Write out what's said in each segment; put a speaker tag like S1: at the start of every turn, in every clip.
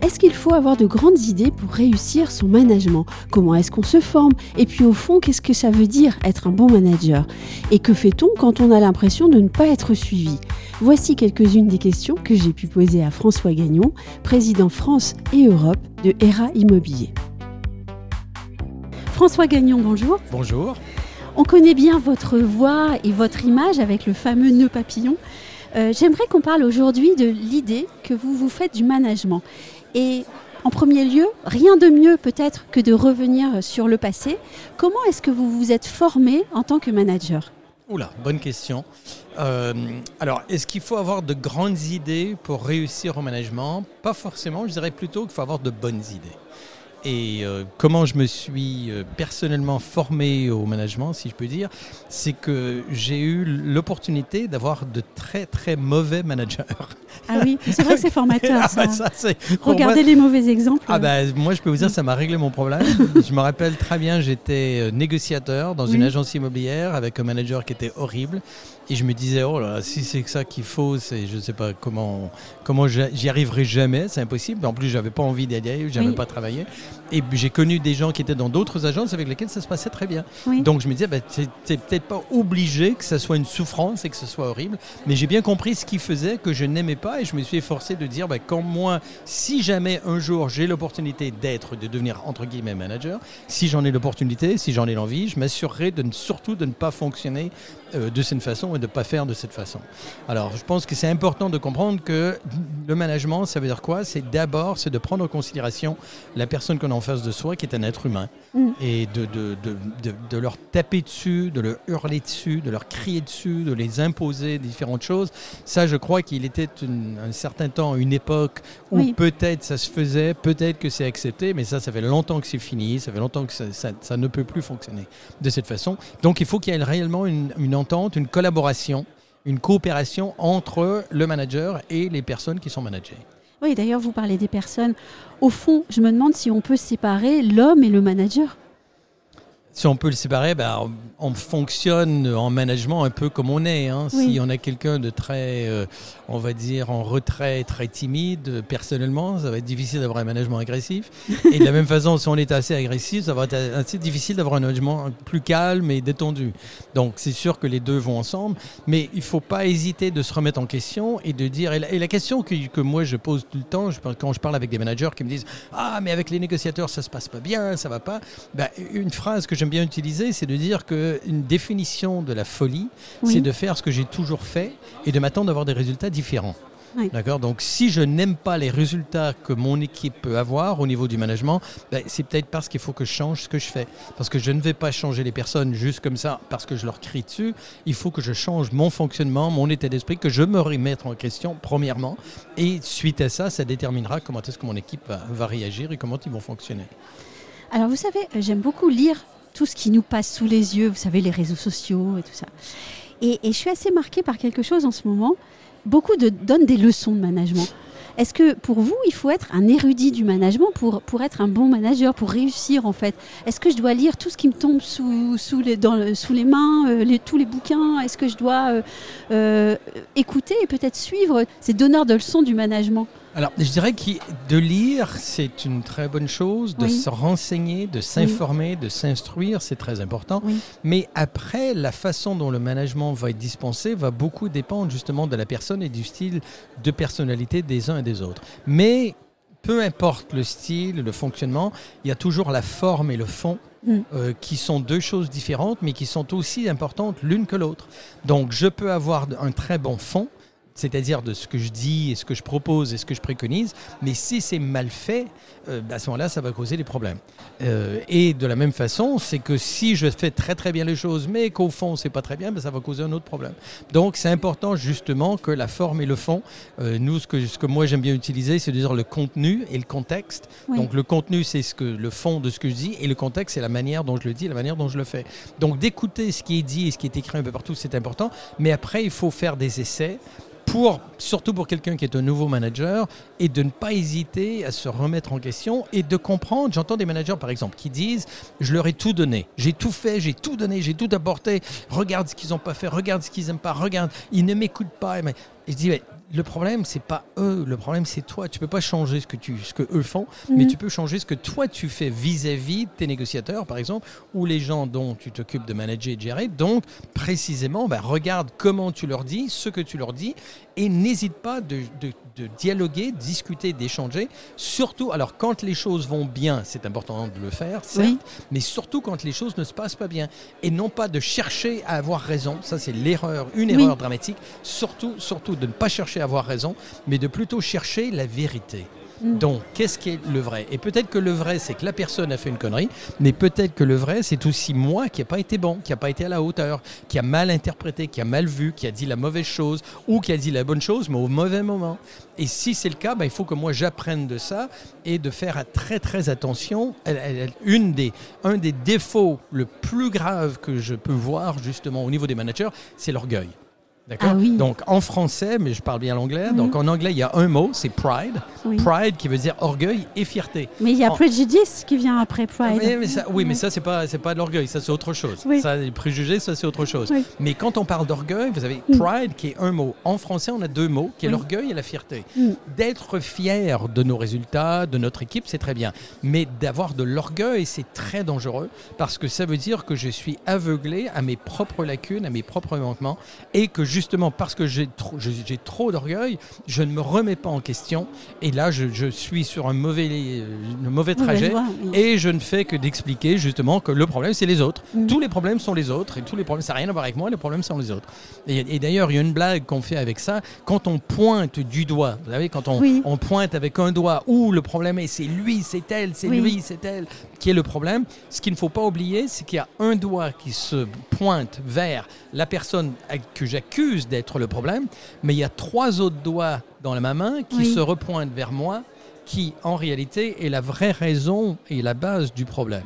S1: Est-ce qu'il faut avoir de grandes idées pour réussir son management? Comment est-ce qu'on se forme? Et puis au fond, qu'est-ce que ça veut dire être un bon manager? Et que fait-on quand on a l'impression de ne pas être suivi? Voici quelques-unes des questions que j'ai pu poser à François Gagnon, président France et Europe de ERA Immobilier. François Gagnon, bonjour.
S2: Bonjour.
S1: On connaît bien votre voix et votre image avec le fameux nœud papillon. Euh, J'aimerais qu'on parle aujourd'hui de l'idée que vous vous faites du management. Et en premier lieu, rien de mieux peut-être que de revenir sur le passé. Comment est-ce que vous vous êtes formé en tant que manager?
S2: Oula, bonne question. Euh, alors, est-ce qu'il faut avoir de grandes idées pour réussir au management? Pas forcément, je dirais plutôt qu'il faut avoir de bonnes idées. Et euh, comment je me suis euh, personnellement formé au management, si je peux dire, c'est que j'ai eu l'opportunité d'avoir de très très mauvais managers.
S1: Ah oui, c'est vrai que c'est formateur.
S2: Ah
S1: ça.
S2: bah ça,
S1: Regardez
S2: moi-
S1: les mauvais exemples.
S2: Ah bah, moi, je peux vous dire, ça m'a réglé mon problème. je me rappelle très bien, j'étais euh, négociateur dans une agence immobilière avec un manager qui était horrible. Et je me disais, oh là là, si c'est ça qu'il faut, c'est, je ne sais pas comment, comment j'y arriverai jamais, c'est impossible. En plus, j'avais pas envie d'y aller, j'avais
S1: Oui.
S2: pas travaillé. Et j'ai connu des gens qui étaient dans d'autres agences avec lesquelles ça se passait très bien.
S1: Oui.
S2: Donc, je me disais, bah, c'est peut-être pas obligé que ça soit une souffrance et que ce soit horrible. Mais j'ai bien compris ce qui faisait que je n'aimais pas et je me suis efforcé de dire, bah, quand moi, si jamais un jour j'ai l'opportunité d'être, de devenir entre guillemets manager, si j'en ai l'opportunité, si j'en ai l'envie, je m'assurerai de surtout de ne pas fonctionner de cette façon et de ne pas faire de cette façon. Alors, je pense que c'est important de comprendre que le management, ça veut dire quoi? C'est d'abord, c'est de prendre en considération la personne qu'on a en face de soi, qui est un être humain,
S1: Mm.
S2: et de, de, de, de, de leur taper dessus, de leur hurler dessus, de leur crier dessus, de les imposer différentes choses. Ça, je crois qu'il était une- un certain temps, une époque où
S1: Oui.
S2: peut-être ça se faisait, peut-être que c'est accepté, mais ça, ça fait longtemps que c'est fini, ça fait longtemps que ça, ça- ça ne peut plus fonctionner de cette façon. Donc, il faut qu'il y ait réellement une, une une collaboration, une coopération entre le manager et les personnes qui sont managées.
S1: Oui, d'ailleurs, vous parlez des personnes. Au fond, je me demande si on peut séparer l'homme et le manager.
S2: Si on peut le séparer, ben, on, on fonctionne en management un peu comme on est. Hein.
S1: Oui.
S2: Si on a quelqu'un de très, euh, on va dire, en retrait, très timide, personnellement, ça va être difficile d'avoir un management agressif. Et de la même façon, si on est assez agressif, ça va être assez difficile d'avoir un management plus calme et détendu. Donc c'est sûr que les deux vont ensemble, mais il faut pas hésiter de se remettre en question et de dire. Et la, et la question que, que moi je pose tout le temps, je, quand je parle avec des managers qui me disent Ah, mais avec les négociateurs, ça se passe pas bien, ça va pas. Ben, une phrase que j'aime bien utiliser, c'est de dire qu'une définition de la folie,
S1: Oui.
S2: c'est de faire ce que j'ai toujours fait et de m'attendre d'avoir des résultats différents.
S1: Oui.
S2: D'accord? Donc, si je n'aime pas les résultats que mon équipe peut avoir au niveau du management, ben, c'est peut-être parce qu'il faut que je change ce que je fais. Parce que je ne vais pas changer les personnes juste comme ça parce que je leur crie dessus. Il faut que je change mon fonctionnement, mon état d'esprit, que je me remette en question, premièrement. Et suite à ça, ça déterminera comment est-ce que mon équipe va, va réagir et comment ils vont fonctionner.
S1: Alors, vous savez, j'aime beaucoup lire tout ce qui nous passe sous les yeux, vous savez, les réseaux sociaux et tout ça. Et, je suis assez marquée par quelque chose en ce moment. Beaucoup donnent des leçons de management. Est-ce que pour vous, il faut être un érudit du management pour, pour être un bon manager, pour réussir en fait? Est-ce que je dois lire tout ce qui me tombe sous, sous, les, sous les mains, euh, tous les bouquins? Est-ce que je dois euh, euh, écouter et peut-être suivre ces donneurs de leçons du management?
S2: Alors, je dirais que de lire, c'est une très bonne chose, de
S1: Oui.
S2: se renseigner, de s'informer, de s'instruire, c'est très important.
S1: Oui.
S2: Mais après, la façon dont le management va être dispensé va beaucoup dépendre justement de la personne et du style de personnalité des uns et des autres. Mais peu importe le style, le fonctionnement, il y a toujours la forme et le fond
S1: Mm.
S2: euh, qui sont deux choses différentes, mais qui sont aussi importantes l'une que l'autre. Donc, je peux avoir un très bon fond, c'est-à-dire de ce que je dis et ce que je propose et ce que je préconise. Mais si c'est mal fait, euh, à ce moment-là, ça va causer des problèmes. Euh, et de la même façon, c'est que si je fais très très bien les choses, mais qu'au fond c'est pas très bien, ben, ça va causer un autre problème. Donc c'est important justement que la forme et le fond. Euh, nous, ce que, ce que moi j'aime bien utiliser, c'est de dire le contenu et le contexte.
S1: Oui.
S2: Donc le contenu, c'est ce que le fond de ce que je dis, et le contexte, c'est la manière dont je le dis, la manière dont je le fais. Donc d'écouter ce qui est dit et ce qui est écrit un peu partout, c'est important. Mais après, il faut faire des essais pour, surtout pour quelqu'un qui est un nouveau manager, et de ne pas hésiter à se remettre en question et de comprendre. J'entends des managers, par exemple, qui disent Je leur ai tout donné, j'ai tout fait, j'ai tout donné, j'ai tout apporté. Regarde ce qu'ils n'ont pas fait, regarde ce qu'ils n'aiment pas, regarde, ils ne m'écoutent pas. Et je dis le problème, c'est pas eux, le problème, c'est toi. Tu peux pas changer ce que, tu, ce que eux font, mais
S1: Mhm.
S2: tu peux changer ce que toi tu fais vis-à-vis de tes négociateurs, par exemple, ou les gens dont tu t'occupes de manager et de gérer. Donc, précisément, ben, regarde comment tu leur dis, ce que tu leur dis, et n'hésite pas de, de- de dialoguer, de discuter, d'échanger. Surtout, alors quand les choses vont bien, c'est important de le faire, certes,
S1: Oui.
S2: mais surtout quand les choses ne se passent pas bien. Et non pas de chercher à avoir raison, ça c'est l'erreur, une
S1: Oui.
S2: erreur dramatique, surtout, surtout de ne pas chercher à avoir raison, mais de plutôt chercher la vérité.
S1: Mm.
S2: Donc, qu'est-ce qui est le vrai? Et peut-être que le vrai, c'est que la personne a fait une connerie, mais peut-être que le vrai, c'est aussi moi qui n'a pas été bon, qui n'a pas été à la hauteur, qui a mal interprété, qui a mal vu, qui a dit la mauvaise chose, ou qui a dit la bonne chose, mais au mauvais moment. Et si c'est le cas, ben, il faut que moi j'apprenne de ça et de faire très très attention. Une des, un des défauts le plus grave que je peux voir justement au niveau des managers, c'est l'orgueil. D'accord
S1: Ah oui.
S2: Donc en français, mais je parle bien l'anglais, donc en anglais il y a un mot, c'est pride.
S1: Oui.
S2: Pride qui veut dire orgueil et fierté.
S1: Mais il y a
S2: En-
S1: prejudice qui vient après pride.
S2: Mais- mais ça- oui, mais ça, c'est pas, c'est pas de l'orgueil, ça, c'est autre chose.
S1: Oui.
S2: Ça, les préjugés, ça, c'est autre chose. Mais quand on parle d'orgueil, vous avez
S1: Mm.
S2: pride qui est un mot. En français, on a deux mots, qui est l'orgueil et la fierté.
S1: Mm.
S2: D'être fier de nos résultats, de notre équipe, c'est très bien. Mais d'avoir de l'orgueil, c'est très dangereux parce que ça veut dire que je suis aveuglé à mes propres lacunes, à mes propres manquements et que justement, parce que j'ai trop, j'ai trop d'orgueil, je ne me remets pas en question. Et là, je, je suis sur un mauvais, euh, un mauvais
S1: Oui,
S2: trajet.
S1: je vois, oui.
S2: Et je ne fais que d'expliquer justement que le problème, c'est les autres.
S1: Mm.
S2: Tous les problèmes sont les autres et tous les problèmes, ça n'a rien à voir avec moi, les problèmes sont les autres. Et, et d'ailleurs, il y a une blague qu'on fait avec ça. Quand on pointe du doigt, vous savez, quand on,
S1: Oui.
S2: on pointe avec un doigt, où le problème est, c'est lui, c'est elle, c'est lui, c'est elle, qui est le problème. Ce qu'il ne faut pas oublier, c'est qu'il y a un doigt qui se pointe vers la personne que j'accuse d'être le problème, mais il y a trois autres doigts dans ma main qui
S1: Oui.
S2: se repointent vers moi qui en réalité est la vraie raison et la base du problème.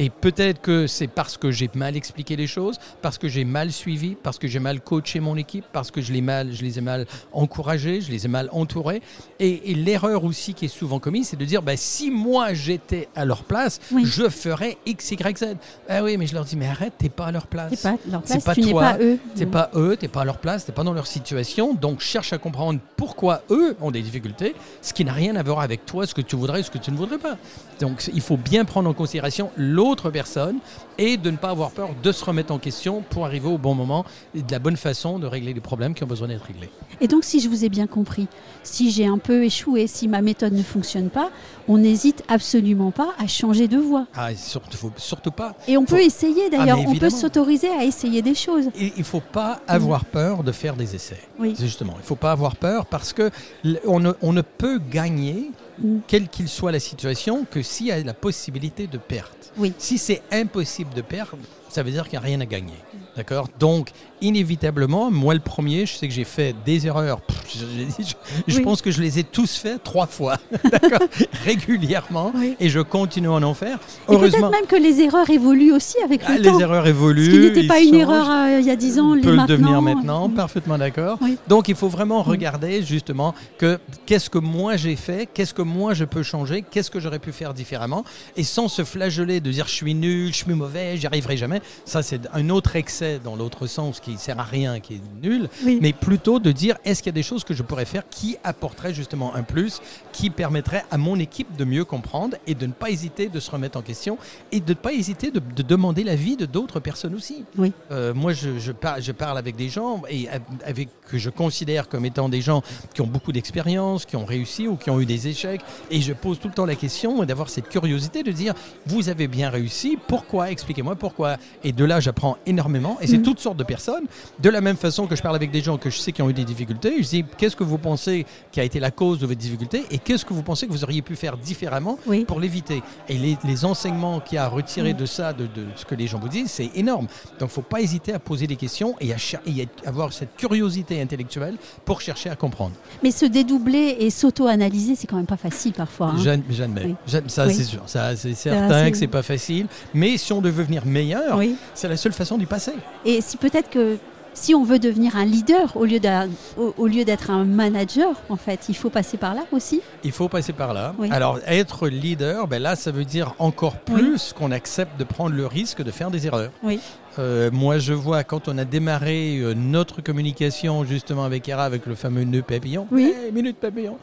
S2: Et peut-être que c'est parce que j'ai mal expliqué les choses, parce que j'ai mal suivi, parce que j'ai mal coaché mon équipe, parce que je, l'ai mal, je les ai mal encouragés, je les ai mal entourés. Et, et l'erreur aussi qui est souvent commise, c'est de dire, bah, si moi j'étais à leur place,
S1: Oui.
S2: je ferais X, Y, Z. Ah oui, mais je leur dis, mais arrête, t'es pas à leur place.
S1: C'est pas leur
S2: C'est
S1: place,
S2: pas
S1: tu
S2: toi,
S1: pas eux. Mm.
S2: pas eux, t'es pas à leur place, t'es pas dans leur situation, donc cherche à comprendre pourquoi eux ont des difficultés, ce qui n'a rien à voir avec toi, ce que tu voudrais, ce que tu ne voudrais pas. Donc il faut bien prendre en considération l'autre personne et de ne pas avoir peur de se remettre en question pour arriver au bon moment et de la bonne façon de régler les problèmes qui ont besoin d'être réglés.
S1: Et donc, si je vous ai bien compris, si j'ai un peu échoué, si ma méthode ne fonctionne pas, on n'hésite absolument pas à changer de voie.
S2: Ah, surtout, faut surtout pas.
S1: Et on
S2: Faut-
S1: peut essayer d'ailleurs,
S2: mais
S1: on peut s'autoriser à essayer des choses.
S2: Il ne faut pas avoir peur de faire des essais.
S1: Oui.
S2: Justement, il ne faut pas avoir peur parce que l- on ne, on ne peut gagner,
S1: Mm.
S2: quelle qu'il soit la situation, que s'il y a la possibilité de perte.
S1: Oui.
S2: Si c'est impossible de perdre, ça veut dire qu'il n'y a rien à gagner. D'accord Donc, inévitablement, moi le premier, je sais que j'ai fait des erreurs. Pff, je je- je
S1: Oui.
S2: pense que je les ai tous fait trois fois, Régulièrement.
S1: Oui.
S2: Et je continue à en faire.
S1: Et peut-être même que les erreurs évoluent aussi avec
S2: ah,
S1: le
S2: les
S1: temps.
S2: erreurs évoluent.
S1: Ce qui n'était pas une
S2: changent
S1: erreur euh, il y a 10 ans, les
S2: peut le devenir maintenant,
S1: Oui.
S2: parfaitement d'accord. Donc il faut vraiment regarder justement que qu'est-ce que moi j'ai fait, qu'est-ce que moi je peux changer, qu'est-ce que j'aurais pu faire différemment, et sans se flageller de dire je suis nul, je suis mauvais, j'y arriverai jamais. Ça c'est un autre excès dans l'autre sens qui sert à rien, qui est nul,
S1: Oui.
S2: mais plutôt de dire est-ce qu'il y a des choses que je pourrais faire qui apporteraient justement un plus, qui permettraient à mon équipe de mieux comprendre et de ne pas hésiter de se remettre en question et de ne pas hésiter de, de demander l'avis de d'autres personnes aussi.
S1: Oui.
S2: Euh, moi, je, je, par- je parle avec des gens et avec que je considère comme étant des gens qui ont beaucoup d'expérience, qui ont réussi ou qui ont eu des échecs, et je pose tout le temps la question d'avoir cette curiosité de dire vous avez bien réussi, pourquoi Expliquez-moi pourquoi. Et de là, j'apprends énormément. Et c'est
S1: Mhm.
S2: toutes sortes de personnes. De la même façon que je parle avec des gens que je sais qui ont eu des difficultés, je dis qu'est-ce que vous pensez qui a été la cause de votre difficulté et qu'est-ce que vous pensez que vous auriez pu faire différemment
S1: Oui.
S2: pour l'éviter? Et les, les enseignements qu'il y a à retirer
S1: Mhm.
S2: de ça, de, de ce que les gens vous disent, c'est énorme. Donc, faut pas hésiter à poser des questions et à, cher- et à avoir cette curiosité intellectuelle pour chercher à comprendre.
S1: Mais se dédoubler et s'auto-analyser, c'est quand même pas facile parfois. hein.
S2: J'ad- J'admets.
S1: Oui.
S2: Ça,
S1: Oui.
S2: c'est sûr. Ça, c'est certain que c'est pas facile. Mais si on veut devenir meilleur,
S1: Oui.
S2: c'est la seule façon d'y passer.
S1: Et si peut-être que si on veut devenir un leader au lieu d'un- au, au lieu d'être un manager, en fait, il faut passer par là aussi.
S2: Il faut passer par là.
S1: Oui.
S2: Alors, être leader, ben là, ça veut dire encore plus qu'on accepte de prendre le risque de faire des erreurs.
S1: Oui.
S2: Euh, moi, je vois quand on a démarré euh, notre communication justement avec ERA, avec le fameux nœud papillon.
S1: Oui.
S2: Hey, minute papillon.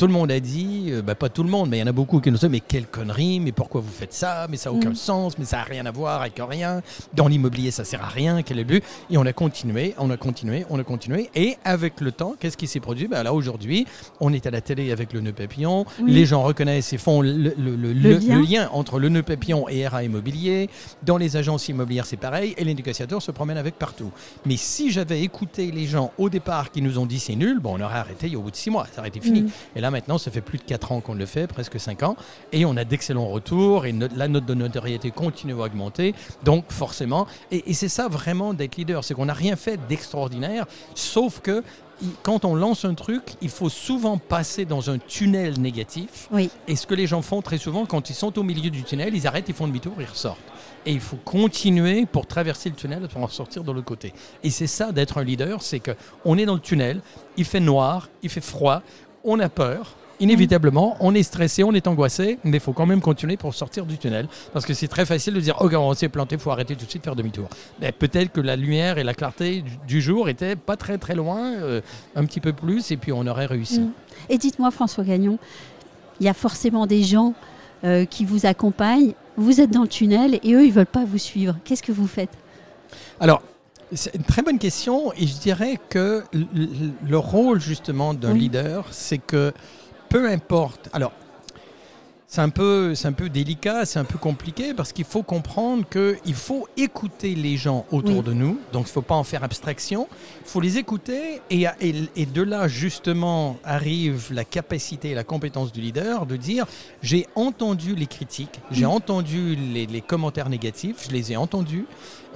S2: Tout le monde a dit, euh, bah, pas tout le monde, mais il y en a beaucoup qui nous disent Mais quelle connerie, mais pourquoi vous faites ça Mais ça n'a aucun
S1: Mm.
S2: sens, mais ça n'a rien à voir avec rien. Dans l'immobilier, ça sert à rien, quel est le but? Et on a continué, on a continué, on a continué. Et avec le temps, qu'est-ce qui s'est produit? Bah, Là, aujourd'hui, on est à la télé avec le nœud papillon.
S1: Oui.
S2: Les gens reconnaissent et font le, le- le- le-
S1: lien.
S2: le lien entre le nœud papillon et RA Immobilier. Dans les agences immobilières, c'est pareil. Et les négociateurs se promènent avec partout. Mais si j'avais écouté les gens au départ qui nous ont dit c'est nul, bon, on aurait arrêté au bout de six mois. Ça aurait été fini.
S1: Mm.
S2: Et là, maintenant, ça fait plus de 4 ans qu'on le fait, presque 5 ans, et on a d'excellents retours, et la note de notoriété continue à augmenter. Donc, forcément, et, et c'est ça vraiment d'être leader, c'est qu'on n'a rien fait d'extraordinaire, sauf que quand on lance un truc, il faut souvent passer dans un tunnel négatif.
S1: Oui.
S2: Et ce que les gens font très souvent, quand ils sont au milieu du tunnel, ils arrêtent, ils font demi-tour, ils ressortent. Et il faut continuer pour traverser le tunnel pour en sortir de l'autre côté. Et c'est ça d'être un leader, c'est que on est dans le tunnel, il fait noir, il fait froid, on a peur. Inévitablement, on est stressé, on est angoissé, mais il faut quand même continuer pour sortir du tunnel. Parce que c'est très facile de dire, ok, on s'est planté, il faut arrêter tout de suite, faire demi-tour. Mais peut-être que la lumière et la clarté du- du jour étaient pas très très loin, euh, un petit peu plus, et puis on aurait réussi.
S1: Mm. Et dites-moi, François Gagnon, il y a forcément des gens euh, qui vous accompagnent. Vous êtes dans le tunnel et eux, ils veulent pas vous suivre. Qu'est-ce que vous faites?
S2: Alors, c'est une très bonne question et je dirais que le rôle justement d'un leader, c'est que peu importe. Alors, c'est un peu, c'est un peu délicat, c'est un peu compliqué parce qu'il faut comprendre qu'il faut écouter les gens autour
S1: Oui.
S2: de nous. Donc, il ne faut pas en faire abstraction. Il faut les écouter et, et, et de là justement arrive la capacité et la compétence du leader de dire j'ai entendu les critiques, j'ai
S1: Mm.
S2: entendu les, les commentaires négatifs, je les ai entendus,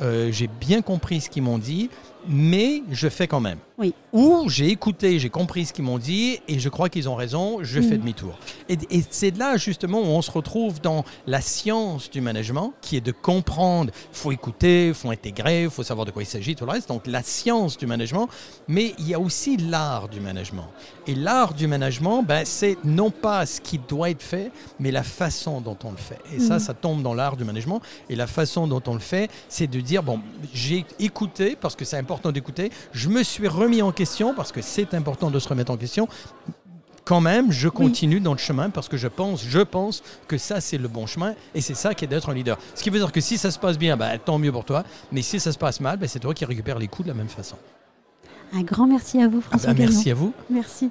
S2: euh, j'ai bien compris ce qu'ils m'ont dit, mais je fais quand même.
S1: Oui.
S2: Ou j'ai écouté, j'ai compris ce qu'ils m'ont dit et je crois qu'ils ont raison, je fais
S1: Mm.
S2: demi-tour. Et, et c'est là justement où on se retrouve dans la science du management, qui est de comprendre, il faut écouter, il faut intégrer, il faut savoir de quoi il s'agit, tout le reste. Donc la science du management, mais il y a aussi l'art du management. Et l'art du management, ben, c'est non pas ce qui doit être fait, mais la façon dont on le fait. Et ça,
S1: Mhm.
S2: ça tombe dans l'art du management. Et la façon dont on le fait, c'est de dire, bon, j'ai écouté, parce que c'est important d'écouter, je me suis remis en question, parce que c'est important de se remettre en question. Quand même, je continue dans le chemin parce que je pense, je pense que ça c'est le bon chemin et c'est ça qui est d'être un leader. Ce qui veut dire que si ça se passe bien, ben, tant mieux pour toi. Mais si ça se passe mal, ben, c'est toi qui récupères les coups de la même façon.
S1: Un grand merci à vous,
S2: Ah
S1: François
S2: ben,
S1: Gagnon.
S2: merci à vous.
S1: Merci.